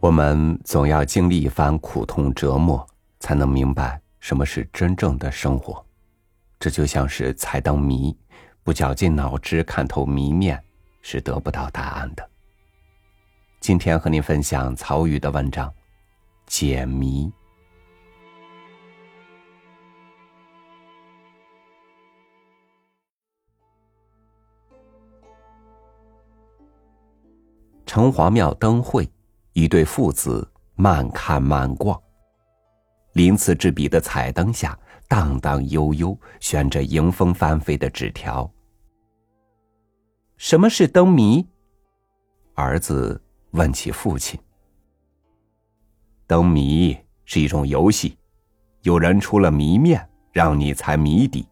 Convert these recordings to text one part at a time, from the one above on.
我们总要经历一番苦痛折磨，才能明白什么是真正的生活。这就像是猜灯谜，不绞尽脑汁看透谜面，是得不到答案的。今天和您分享曹禺的文章《解谜》。城隍庙灯会，一对父子慢看慢逛。鳞次栉比的彩灯下，荡荡悠悠悬着迎风翻飞的纸条。什么是灯谜？儿子问起父亲。灯谜是一种游戏，有人出了谜面，让你猜谜底。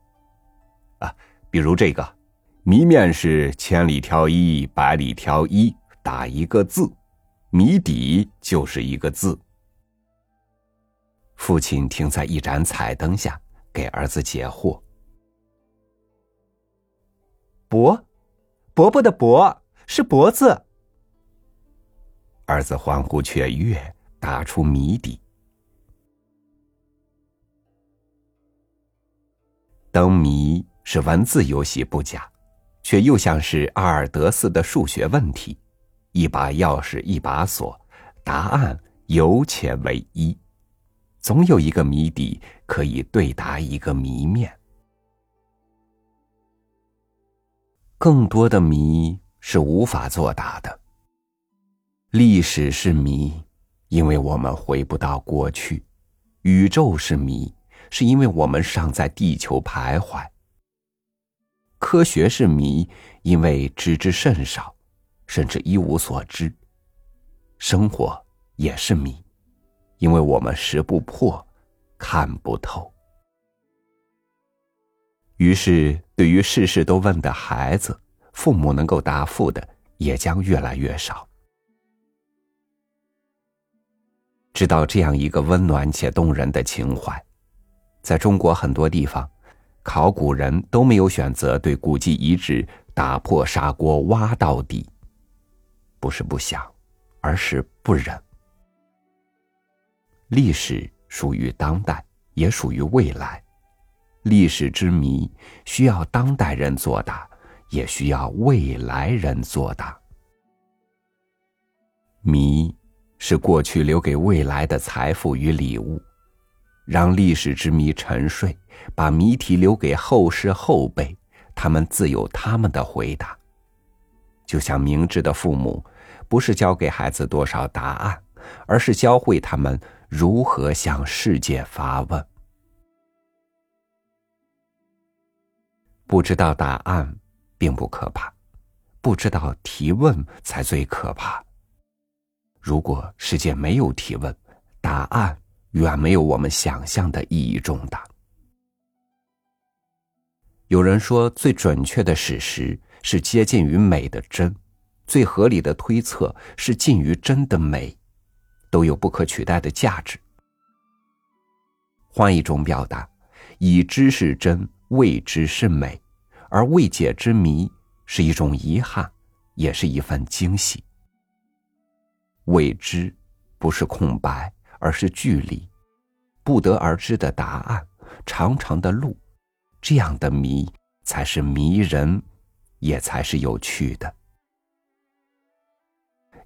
啊，比如这个，谜面是千里挑一，百里挑一。打一个字，谜底就是一个字。父亲停在一盏彩灯下，给儿子解惑。伯，伯伯的伯是脖子。儿子欢呼雀跃，答出谜底。灯谜是文字游戏不假，却又像是阿尔德斯的数学问题。一把钥匙，一把锁，答案有且唯一，总有一个谜底可以对答一个谜面。更多的谜是无法作答的。历史是谜，因为我们回不到过去；宇宙是谜，是因为我们尚在地球徘徊；科学是谜，因为知之甚少。甚至一无所知。生活也是谜，因为我们识不破，看不透。于是，对于事事都问的孩子，父母能够答复的也将越来越少。知道这样一个温暖且动人的情怀，在中国很多地方，考古人都没有选择对古迹遗址打破砂锅挖到底。不是不想，而是不忍。历史属于当代，也属于未来。历史之谜需要当代人作答，也需要未来人作答。谜是过去留给未来的财富与礼物，让历史之谜沉睡，把谜题留给后世后辈，他们自有他们的回答。就像明智的父母，不是教给孩子多少答案，而是教会他们如何向世界发问。不知道答案并不可怕，不知道提问才最可怕。如果世界没有提问，答案远没有我们想象的意义重大。有人说，最准确的史实。是接近于美的真，最合理的推测是近于真的美，都有不可取代的价值。换一种表达，已知是真，未知是美，而未解之谜是一种遗憾，也是一份惊喜。未知不是空白，而是距离，不得而知的答案，长长的路，这样的谜才是迷人。也才是有趣的。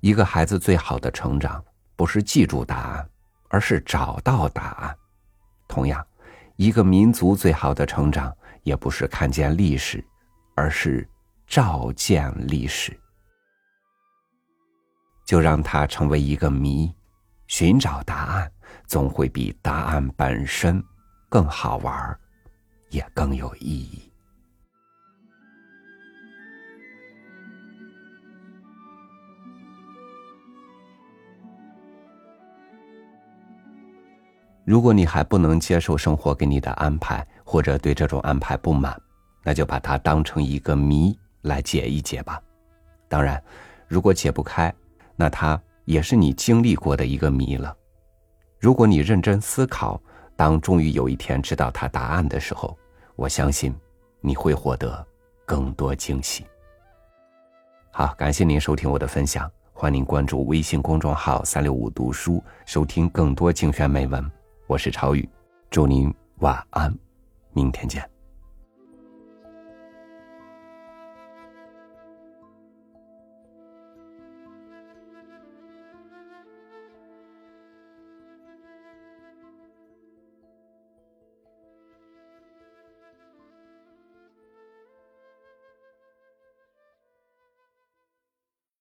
一个孩子最好的成长，不是记住答案，而是找到答案。同样，一个民族最好的成长，也不是看见历史，而是照见历史。就让它成为一个谜，寻找答案，总会比答案本身更好玩，也更有意义。如果你还不能接受生活给你的安排，或者对这种安排不满，那就把它当成一个谜来解一解吧。当然，如果解不开，那它也是你经历过的一个谜了。如果你认真思考，当终于有一天知道它答案的时候，我相信你会获得更多惊喜。好，感谢您收听我的分享。欢迎关注微信公众号“三六五读书”，收听更多精选美文。我是朝雨，祝您晚安，明天见。